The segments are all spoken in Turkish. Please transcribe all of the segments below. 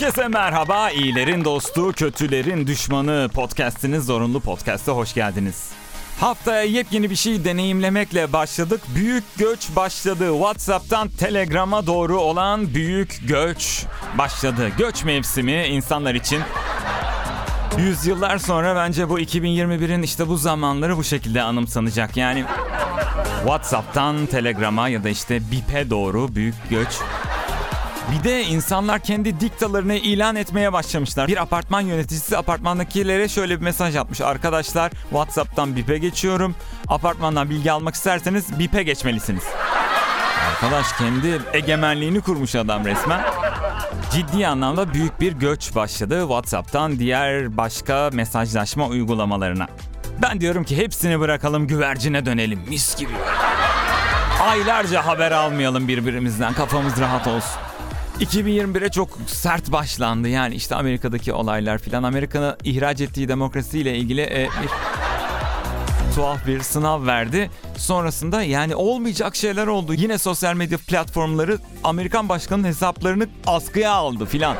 Herkese merhaba. İyilerin dostu, kötülerin düşmanı podcast'iniz zorunlu podcast'e hoş geldiniz. Haftaya yepyeni bir şey deneyimlemekle başladık. Büyük göç başladı. WhatsApp'tan Telegram'a doğru olan büyük göç başladı. Göç mevsimi insanlar için Yüzyıllar sonra bence bu 2021'in işte bu zamanları bu şekilde anımsanacak. Yani WhatsApp'tan Telegram'a ya da işte BIP'e doğru büyük göç bir de insanlar kendi diktalarını ilan etmeye başlamışlar. Bir apartman yöneticisi apartmandakilere şöyle bir mesaj atmış. Arkadaşlar WhatsApp'tan BIP'e geçiyorum. Apartmandan bilgi almak isterseniz BIP'e geçmelisiniz. Arkadaş kendi egemenliğini kurmuş adam resmen. Ciddi anlamda büyük bir göç başladı WhatsApp'tan diğer başka mesajlaşma uygulamalarına. Ben diyorum ki hepsini bırakalım güvercine dönelim mis gibi. Aylarca haber almayalım birbirimizden kafamız rahat olsun. 2021'e çok sert başlandı yani işte Amerika'daki olaylar filan Amerika'nın ihraç ettiği demokrasiyle ilgili e, bir tuhaf bir sınav verdi. Sonrasında yani olmayacak şeyler oldu. Yine sosyal medya platformları Amerikan başkanının hesaplarını askıya aldı filan.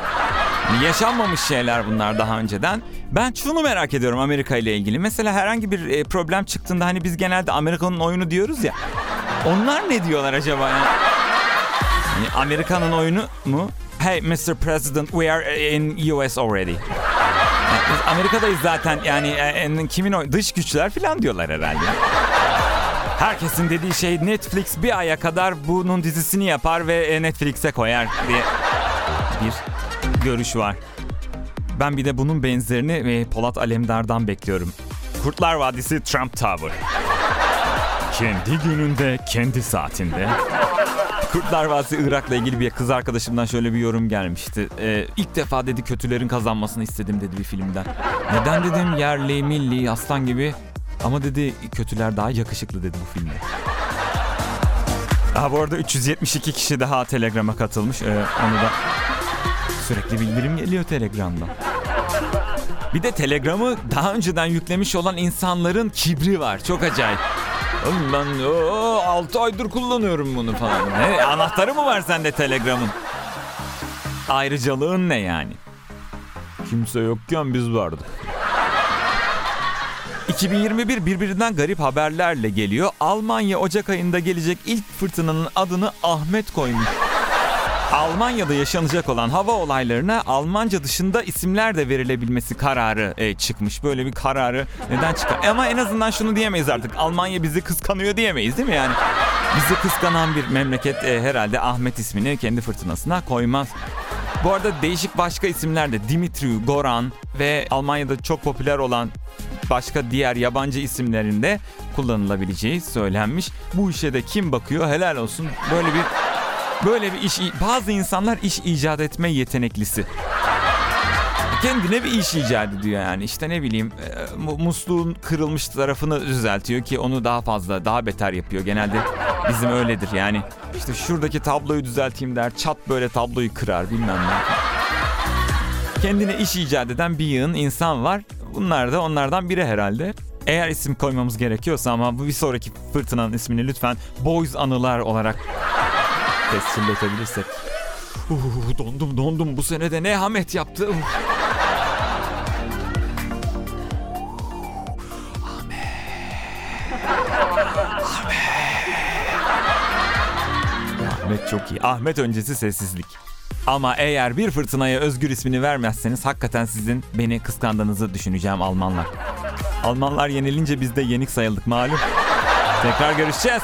Yaşanmamış şeyler bunlar daha önceden. Ben şunu merak ediyorum Amerika ile ilgili. Mesela herhangi bir e, problem çıktığında hani biz genelde Amerika'nın oyunu diyoruz ya. Onlar ne diyorlar acaba yani? Yani Amerika'nın oyunu mu? Hey Mr. President, we are in US already. Yani Amerika'dayız zaten yani e, kimin oy dış güçler falan diyorlar herhalde. Herkesin dediği şey Netflix bir aya kadar bunun dizisini yapar ve e, Netflix'e koyar diye bir görüş var. Ben bir de bunun benzerini e, Polat Alemdar'dan bekliyorum. Kurtlar Vadisi Trump Tower. Kendi gününde, kendi saatinde. Kurtlar Vadisi Irak'la ilgili bir kız arkadaşımdan şöyle bir yorum gelmişti. Ee, ilk defa dedi kötülerin kazanmasını istedim dedi bir filmden. Neden dedim yerli, milli, aslan gibi. Ama dedi kötüler daha yakışıklı dedi bu filmde. Daha bu arada 372 kişi daha Telegram'a katılmış. Ee, onu da sürekli bildirim geliyor Telegram'dan. Bir de Telegram'ı daha önceden yüklemiş olan insanların kibri var. Çok acayip. Oğlum ben o, 6 aydır kullanıyorum bunu falan. Ne, anahtarı mı var sende Telegram'ın? Ayrıcalığın ne yani? Kimse yokken biz vardık. 2021 birbirinden garip haberlerle geliyor. Almanya Ocak ayında gelecek ilk fırtınanın adını Ahmet koymuş. Almanya'da yaşanacak olan hava olaylarına Almanca dışında isimler de verilebilmesi kararı e, çıkmış. Böyle bir kararı neden çıkar? Ama en azından şunu diyemeyiz artık. Almanya bizi kıskanıyor diyemeyiz değil mi yani? Bizi kıskanan bir memleket e, herhalde Ahmet ismini kendi fırtınasına koymaz. Bu arada değişik başka isimler de Dimitriu, Goran ve Almanya'da çok popüler olan başka diğer yabancı isimlerinde kullanılabileceği söylenmiş. Bu işe de kim bakıyor helal olsun. Böyle bir Böyle bir iş, bazı insanlar iş icat etme yeteneklisi. Kendine bir iş icat ediyor yani işte ne bileyim e, musluğun kırılmış tarafını düzeltiyor ki onu daha fazla daha beter yapıyor. Genelde bizim öyledir yani işte şuradaki tabloyu düzelteyim der çat böyle tabloyu kırar bilmem ne. Kendine iş icat eden bir yığın insan var. Bunlar da onlardan biri herhalde. Eğer isim koymamız gerekiyorsa ama bu bir sonraki fırtınanın ismini lütfen Boys Anılar olarak tescil edebilirsek. Uh, dondum dondum bu sene de ne Hamet yaptı. Uh. Ahmet çok iyi. Ahmet öncesi sessizlik. Ama eğer bir fırtınaya özgür ismini vermezseniz hakikaten sizin beni kıskandığınızı düşüneceğim Almanlar. Almanlar yenilince biz de yenik sayıldık malum. Tekrar görüşeceğiz.